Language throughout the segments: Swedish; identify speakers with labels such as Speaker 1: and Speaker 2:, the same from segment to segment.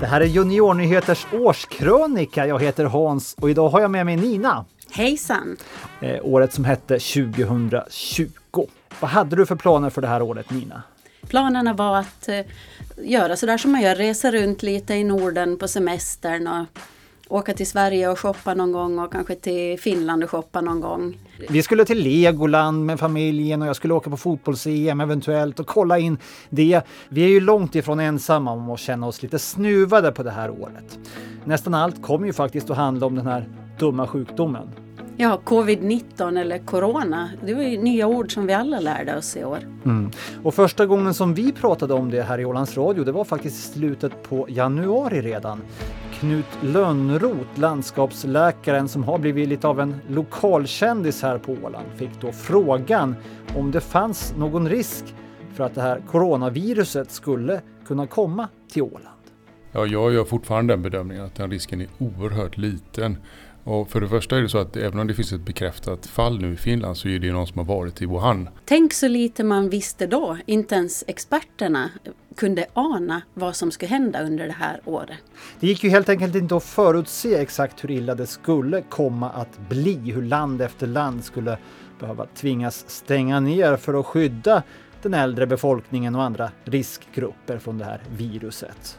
Speaker 1: Det här är Juniornyheters årskrönika. Jag heter Hans och idag har jag med mig Nina.
Speaker 2: Hejsan!
Speaker 1: Eh, året som hette 2020. Vad hade du för planer för det här året Nina?
Speaker 2: Planerna var att eh, göra sådär som man gör, resa runt lite i Norden på semestern och åka till Sverige och shoppa någon gång och kanske till Finland och shoppa någon gång.
Speaker 1: Vi skulle till Legoland med familjen och jag skulle åka på fotbolls-EM eventuellt och kolla in det. Vi är ju långt ifrån ensamma om att känna oss lite snuvade på det här året. Nästan allt kommer ju faktiskt att handla om den här dumma sjukdomen.
Speaker 2: Ja, covid-19 eller corona, det var ju nya ord som vi alla lärde oss i år.
Speaker 1: Mm. Och första gången som vi pratade om det här i Ålands Radio, det var faktiskt i slutet på januari redan. Knut Lönnroth, landskapsläkaren som har blivit lite av en lokalkändis här på Åland, fick då frågan om det fanns någon risk för att det här coronaviruset skulle kunna komma till Åland.
Speaker 3: Ja, jag gör fortfarande den bedömningen att den risken är oerhört liten. Och för det första är det så att även om det finns ett bekräftat fall nu i Finland så är det någon som har varit i Wuhan.
Speaker 2: Tänk så lite man visste då. Inte ens experterna kunde ana vad som skulle hända under det här året.
Speaker 1: Det gick ju helt enkelt inte att förutse exakt hur illa det skulle komma att bli, hur land efter land skulle behöva tvingas stänga ner för att skydda den äldre befolkningen och andra riskgrupper från det här viruset.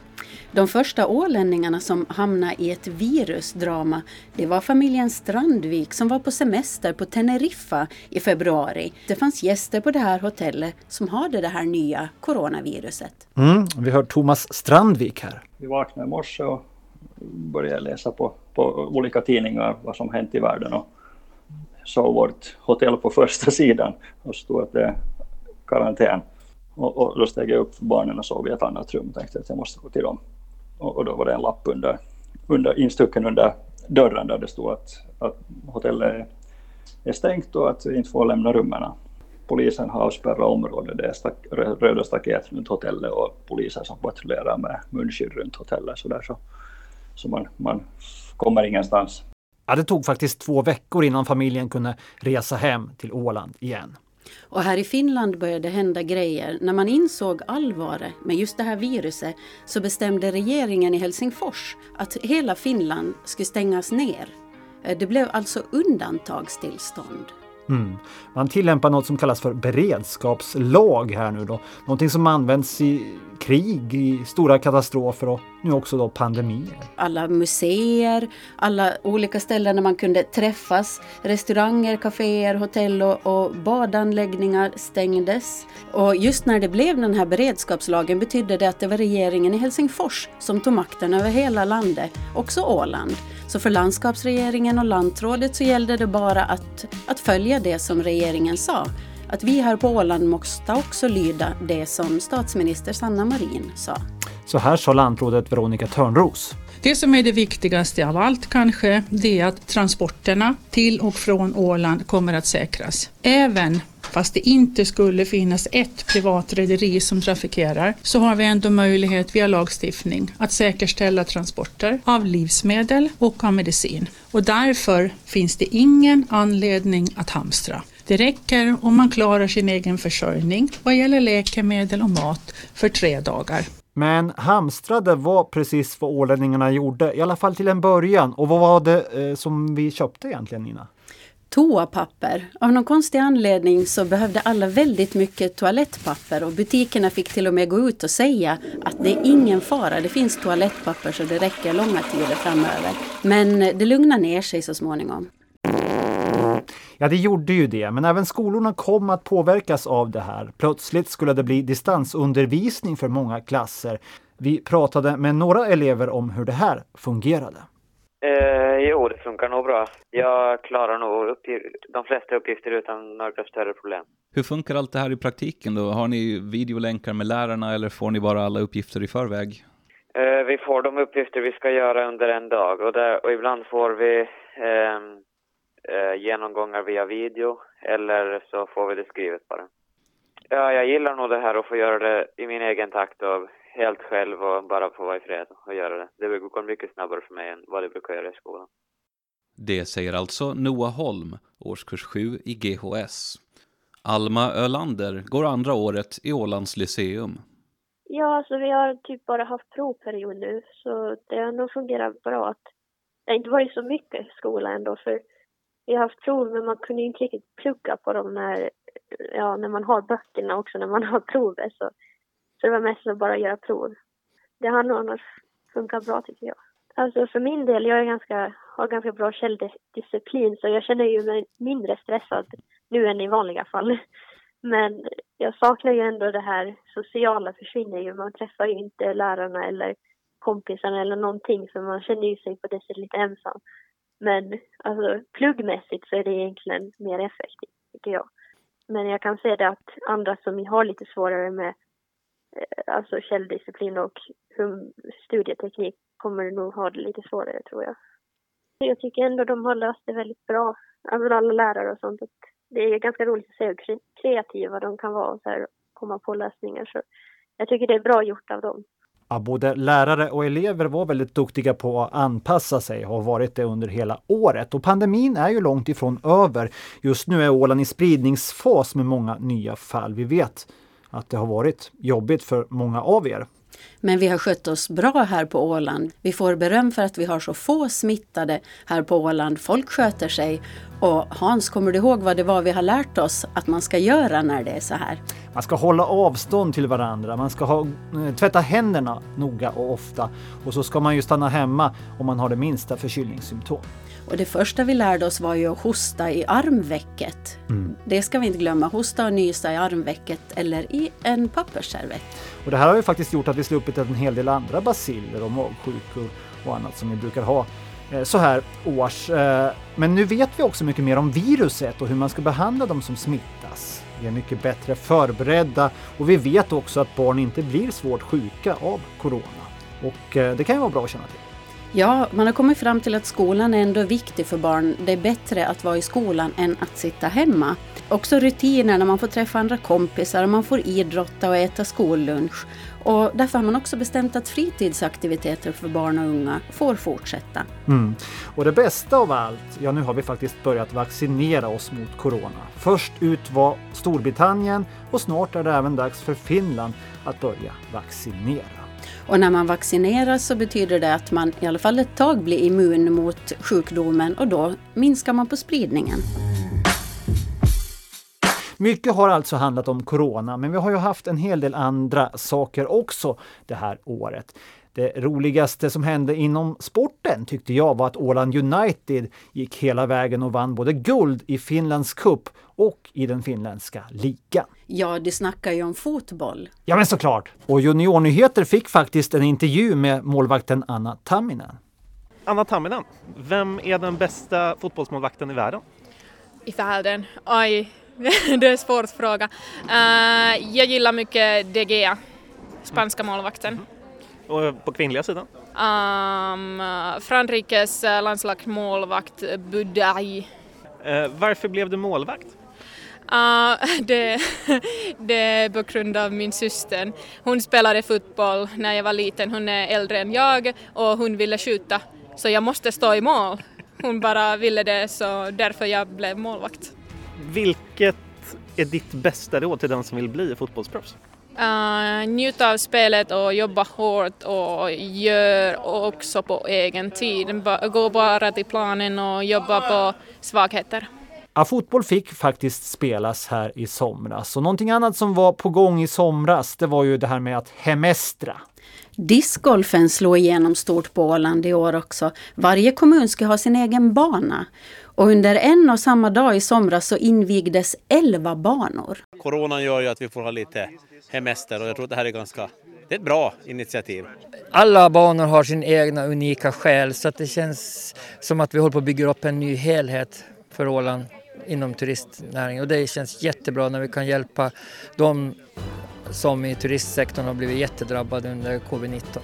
Speaker 2: De första ålänningarna som hamnade i ett virusdrama, det var familjen Strandvik som var på semester på Teneriffa i februari. Det fanns gäster på det här hotellet som hade det här nya coronaviruset.
Speaker 1: Mm, vi hör Thomas Strandvik här.
Speaker 4: Vi vaknade i morse och började läsa på, på olika tidningar vad som hänt i världen och såg vårt hotell på första sidan och stod att det är karantän. Och, och då steg jag upp för barnen och sov i ett annat rum och tänkte att jag måste gå till dem. Och, och då var det en lapp under, under, instucken under dörren där det stod att, att hotellet är stängt och att vi inte får lämna rummen. Polisen har avspärrat området, det är stak, röda staket runt hotellet och poliser som patrullerar med munskydd runt hotellet så där så, så man, man kommer ingenstans.
Speaker 1: Ja, det tog faktiskt två veckor innan familjen kunde resa hem till Åland igen.
Speaker 2: Och här i Finland började det hända grejer. När man insåg allvaret med just det här viruset så bestämde regeringen i Helsingfors att hela Finland skulle stängas ner. Eh, det blev alltså undantagstillstånd.
Speaker 1: Mm. Man tillämpar något som kallas för beredskapslag här nu då. Någonting som används i krig, i stora katastrofer och nu också då pandemier.
Speaker 2: Alla museer, alla olika ställen där man kunde träffas, restauranger, kaféer, hotell och, och badanläggningar stängdes. Och just när det blev den här beredskapslagen betydde det att det var regeringen i Helsingfors som tog makten över hela landet, också Åland. Så för landskapsregeringen och lantrådet så gällde det bara att, att följa det som regeringen sa att vi här på Åland måste också lyda det som statsminister Sanna Marin sa.
Speaker 1: Så här sa lantrådet Veronica Törnros.
Speaker 5: Det som är det viktigaste av allt kanske, det är att transporterna till och från Åland kommer att säkras. Även fast det inte skulle finnas ett privat rederi som trafikerar, så har vi ändå möjlighet via lagstiftning att säkerställa transporter av livsmedel och av medicin. Och därför finns det ingen anledning att hamstra. Det räcker om man klarar sin egen försörjning vad gäller läkemedel och mat för tre dagar.
Speaker 1: Men hamstrade var precis vad ålänningarna gjorde, i alla fall till en början. Och vad var det eh, som vi köpte egentligen Nina?
Speaker 2: Toapapper. Av någon konstig anledning så behövde alla väldigt mycket toalettpapper och butikerna fick till och med gå ut och säga att det är ingen fara, det finns toalettpapper så det räcker långa tider framöver. Men det lugnar ner sig så småningom.
Speaker 1: Ja, det gjorde ju det, men även skolorna kom att påverkas av det här. Plötsligt skulle det bli distansundervisning för många klasser. Vi pratade med några elever om hur det här fungerade.
Speaker 6: Eh, jo, det funkar nog bra. Jag klarar nog de flesta uppgifter utan några större problem.
Speaker 7: Hur funkar allt det här i praktiken då? Har ni videolänkar med lärarna eller får ni bara alla uppgifter i förväg?
Speaker 6: Eh, vi får de uppgifter vi ska göra under en dag och, där, och ibland får vi eh, genomgångar via video eller så får vi det skrivet bara. Ja, jag gillar nog det här att få göra det i min egen takt och helt själv och bara få vara i fred och göra det. Det går mycket snabbare för mig än vad det brukar göra i skolan.
Speaker 7: Det säger alltså Noah Holm, årskurs 7 i GHS. Alma Ölander går andra året i Ålands Lyceum.
Speaker 8: Ja, alltså vi har typ bara haft provperiod nu så det har nog fungerat bra. Att det har inte varit så mycket skola ändå för vi har haft prov men man kunde inte riktigt plugga på dem när, ja, när man har böckerna också när man har provet. Så, så det var mest att bara göra prov. Det har nog annars funkat bra tycker jag. Alltså för min del, jag är ganska, har ganska bra källdisciplin så jag känner ju mig mindre stressad nu än i vanliga fall. Men jag saknar ju ändå det här sociala försvinner ju. Man träffar ju inte lärarna eller kompisarna eller någonting för man känner ju sig på det sättet lite ensam. Men alltså pluggmässigt så är det egentligen mer effektivt tycker jag. Men jag kan säga det att andra som har lite svårare med eh, alltså källdisciplin och studieteknik kommer nog ha det lite svårare tror jag. Jag tycker ändå de har löst det väldigt bra, alltså alla lärare och sånt. Det är ganska roligt att se hur kreativa de kan vara och så här, komma på lösningar. Så jag tycker det är bra gjort av dem.
Speaker 1: Ja, både lärare och elever var väldigt duktiga på att anpassa sig och har varit det under hela året. Och pandemin är ju långt ifrån över. Just nu är Åland i spridningsfas med många nya fall. Vi vet att det har varit jobbigt för många av er.
Speaker 2: Men vi har skött oss bra här på Åland. Vi får beröm för att vi har så få smittade här på Åland. Folk sköter sig. Och Hans, kommer du ihåg vad det var vi har lärt oss att man ska göra när det är så här?
Speaker 1: Man ska hålla avstånd till varandra, man ska ha, eh, tvätta händerna noga och ofta och så ska man ju stanna hemma om man har det minsta förkylningssymptom.
Speaker 2: Och det första vi lärde oss var ju att hosta i armvecket. Mm. Det ska vi inte glömma, hosta och nysa i armvecket eller i en pappersservett.
Speaker 1: Och det här har ju faktiskt gjort att vi sluppit en hel del andra basiller och magsjukor och annat som vi brukar ha eh, så här års. Eh, men nu vet vi också mycket mer om viruset och hur man ska behandla de som smittas. Vi är mycket bättre förberedda och vi vet också att barn inte blir svårt sjuka av corona. Och eh, det kan ju vara bra att känna till.
Speaker 2: Ja, man har kommit fram till att skolan är ändå viktig för barn. Det är bättre att vara i skolan än att sitta hemma. Också rutiner när man får träffa andra kompisar och man får idrotta och äta skollunch. Och därför har man också bestämt att fritidsaktiviteter för barn och unga får fortsätta.
Speaker 1: Mm. Och det bästa av allt, ja nu har vi faktiskt börjat vaccinera oss mot corona. Först ut var Storbritannien och snart är det även dags för Finland att börja vaccinera.
Speaker 2: Och när man vaccineras så betyder det att man i alla fall ett tag blir immun mot sjukdomen och då minskar man på spridningen.
Speaker 1: Mycket har alltså handlat om corona, men vi har ju haft en hel del andra saker också det här året. Det roligaste som hände inom sporten tyckte jag var att Åland United gick hela vägen och vann både guld i Finlands cup och i den finländska ligan.
Speaker 2: Ja, du snackar ju om fotboll.
Speaker 1: Ja, men såklart! Och Juniornyheter fick faktiskt en intervju med målvakten Anna Tamminen.
Speaker 9: Anna Tamminen, vem är den bästa fotbollsmålvakten i världen?
Speaker 10: I världen? Oj, det är en svår fråga. Uh, jag gillar mycket De Gea, spanska målvakten. Mm.
Speaker 9: Och på kvinnliga sidan?
Speaker 10: Um, Frankrikes landslagsmålvakt Budaj.
Speaker 9: Uh, varför blev du målvakt?
Speaker 10: Uh, det, det är på grund av min syster. Hon spelade fotboll när jag var liten, hon är äldre än jag och hon ville skjuta så jag måste stå i mål. Hon bara ville det så därför jag blev målvakt.
Speaker 9: Vilket är ditt bästa råd till den som vill bli fotbollsproffs?
Speaker 10: Uh, njuta av spelet och jobba hårt och gör också på egen tid. Gå bara till planen och jobba på svagheter.
Speaker 1: Ja, fotboll fick faktiskt spelas här i somras och någonting annat som var på gång i somras det var ju det här med att hemestra.
Speaker 2: Discgolfen slår igenom stort på Åland i år också. Varje kommun ska ha sin egen bana. Och under en och samma dag i somras så invigdes 11 banor.
Speaker 11: Coronan gör ju att vi får ha lite hemester och jag tror att det här är ganska det är ett bra initiativ.
Speaker 12: Alla banor har sin egna unika själ så att det känns som att vi håller på att bygga upp en ny helhet för Åland inom turistnäringen och det känns jättebra när vi kan hjälpa de som i turistsektorn har blivit jättedrabbade under covid-19.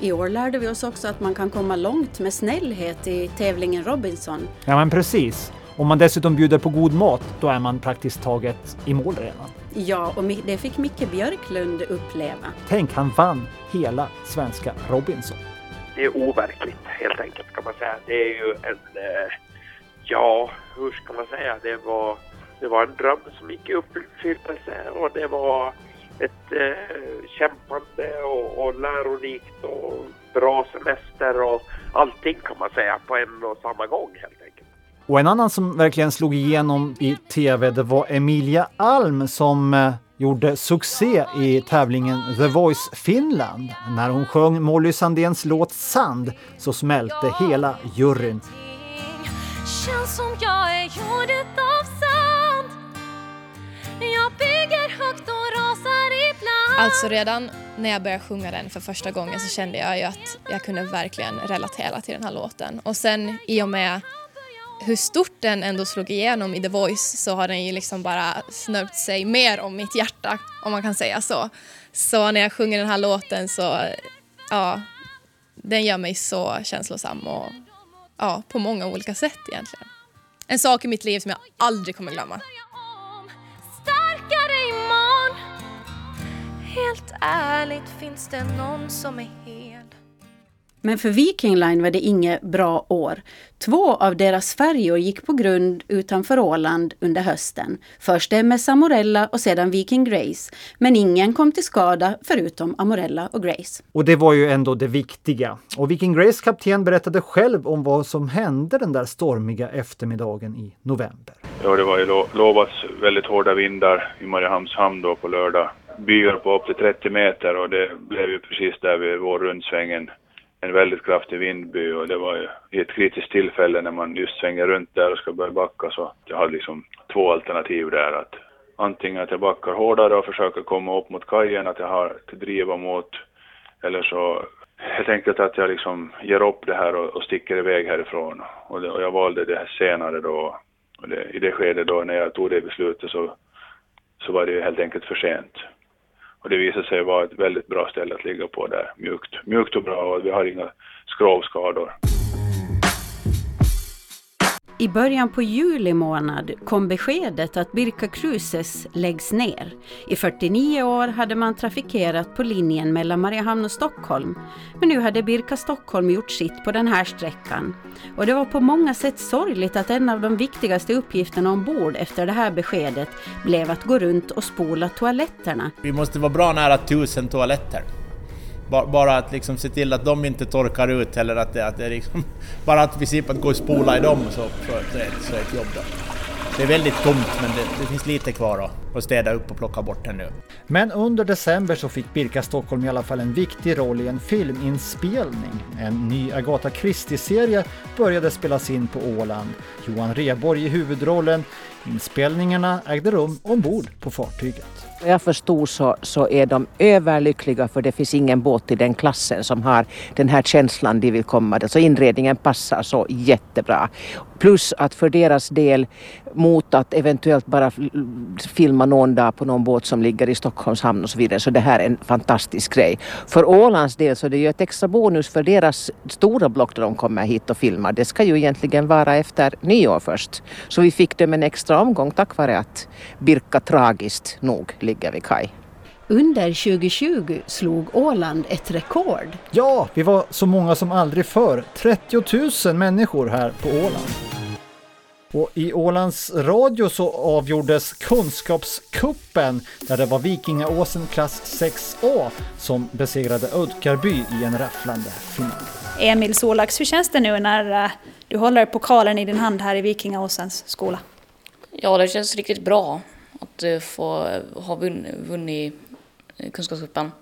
Speaker 2: I år lärde vi oss också att man kan komma långt med snällhet i tävlingen Robinson.
Speaker 1: Ja men precis. Om man dessutom bjuder på god mat, då är man praktiskt taget i mål redan.
Speaker 2: Ja, och det fick Micke Björklund uppleva.
Speaker 1: Tänk, han vann hela svenska Robinson.
Speaker 13: Det är overkligt helt enkelt kan man säga. Det är ju en, eh, ja, hur ska man säga, det var, det var en dröm som gick i uppfyllelse och det var ett eh, kämpande och, och lärorikt och bra semester och allting kan man säga på en och samma gång helt enkelt.
Speaker 1: Och en annan som verkligen slog igenom i tv, det var Emilia Alm som eh, gjorde succé i tävlingen The Voice Finland. När hon sjöng Molly Sandéns låt Sand så smälte hela juryn.
Speaker 14: Känns som jag är gjord utav sand Jag bygger högt och rasar
Speaker 15: Alltså redan när jag började sjunga den för första gången så kände jag ju att jag kunde verkligen relatera till den här låten. Och sen i och med hur stort den ändå slog igenom i The Voice så har den ju liksom bara snörpt sig mer om mitt hjärta, om man kan säga så. Så när jag sjunger den här låten så, ja, den gör mig så känslosam och ja, på många olika sätt egentligen. En sak i mitt liv som jag aldrig kommer glömma.
Speaker 14: Helt ärligt finns det någon som är hel
Speaker 2: Men för Viking Line var det inget bra år. Två av deras färjor gick på grund utanför Åland under hösten. Först MS Amorella och sedan Viking Grace. Men ingen kom till skada förutom Amorella och Grace.
Speaker 1: Och det var ju ändå det viktiga. Och Viking Grace kapten berättade själv om vad som hände den där stormiga eftermiddagen i november.
Speaker 16: Ja, det var ju lo lovats väldigt hårda vindar i Mariehamns hamn då på lördag. Byar på upp till 30 meter och det blev ju precis där vid vår rundsvängen en väldigt kraftig vindby och det var ju i ett kritiskt tillfälle när man just svänger runt där och ska börja backa så jag hade liksom två alternativ där att antingen att jag backar hårdare och försöker komma upp mot kajen, att jag har att driva mot eller så helt enkelt att jag liksom ger upp det här och, och sticker iväg härifrån. Och, det, och jag valde det här senare då. Och det, I det skedet då när jag tog det beslutet så, så var det helt enkelt för sent. Och det visade sig vara ett väldigt bra ställe att ligga på där. Mjukt, mjukt och bra och vi har inga skrovskador.
Speaker 2: I början på juli månad kom beskedet att Birka Cruises läggs ner. I 49 år hade man trafikerat på linjen mellan Mariehamn och Stockholm. Men nu hade Birka Stockholm gjort sitt på den här sträckan. Och det var på många sätt sorgligt att en av de viktigaste uppgifterna ombord efter det här beskedet blev att gå runt och spola toaletterna.
Speaker 17: Vi måste vara bra nära tusen toaletter. Bara att liksom se till att de inte torkar ut eller att det, att det liksom... Bara att i princip att gå och spola i dem så, så, så, är, så är ett jobb då. Det är väldigt tomt men det, det finns lite kvar att, att städa upp och plocka bort här nu.
Speaker 1: Men under december så fick Birka Stockholm i alla fall en viktig roll i en filminspelning. En ny Agatha Christie-serie började spelas in på Åland. Johan Reborg i huvudrollen. Inspelningarna ägde rum ombord på fartyget.
Speaker 18: Vad jag förstod så, så är de överlyckliga för det finns ingen båt i den klassen som har den här känslan de vill komma. Så inredningen passar så jättebra. Plus att för deras del mot att eventuellt bara filma någon dag på någon båt som ligger i Stockholms hamn och så vidare. Så det här är en fantastisk grej. För Ålands del så är det ju ett extra bonus för deras stora block då de kommer hit och filmar. Det ska ju egentligen vara efter nyår först. Så vi fick dem en extra omgång tack vare att Birka tragiskt nog ligger vid kaj.
Speaker 2: Under 2020 slog Åland ett rekord.
Speaker 1: Ja, vi var så många som aldrig förr. 30 000 människor här på Åland. Och i Ålands Radio så avgjordes Kunskapskuppen där det var Vikingaåsen klass 6A som besegrade Ödkarby i en rafflande final.
Speaker 19: Emil Solax, hur känns det nu när eh, du håller pokalen i din hand här i Vikingaåsens skola?
Speaker 20: Ja, det känns riktigt bra att eh, få ha vunnit Kunskapscupen.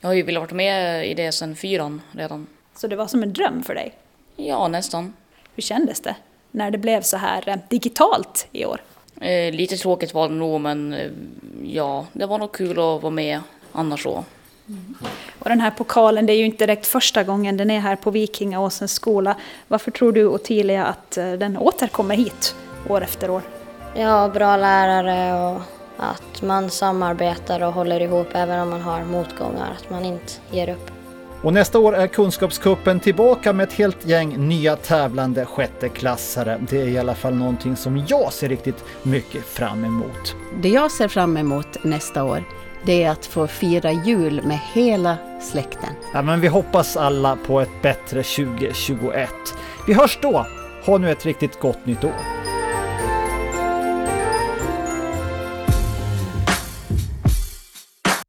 Speaker 20: Jag har ju velat vara med i det sedan fyran redan.
Speaker 19: Så det var som en dröm för dig?
Speaker 20: Ja, nästan.
Speaker 19: Hur kändes det när det blev så här eh, digitalt i år?
Speaker 20: Eh, lite tråkigt var det nog, men eh, ja, det var nog kul att vara med annars så.
Speaker 19: Mm. Och den här pokalen, det är ju inte direkt första gången den är här på Vikingaåsens skola. Varför tror du Ottilia att eh, den återkommer hit år efter år?
Speaker 21: Ja, bra lärare och att man samarbetar och håller ihop även om man har motgångar, att man inte ger upp.
Speaker 1: Och nästa år är Kunskapskuppen tillbaka med ett helt gäng nya tävlande sjätteklassare. Det är i alla fall någonting som jag ser riktigt mycket fram emot.
Speaker 2: Det jag ser fram emot nästa år det är att få fira jul med hela släkten.
Speaker 1: Ja, men vi hoppas alla på ett bättre 2021. Vi hörs då! Ha nu ett riktigt gott nytt år!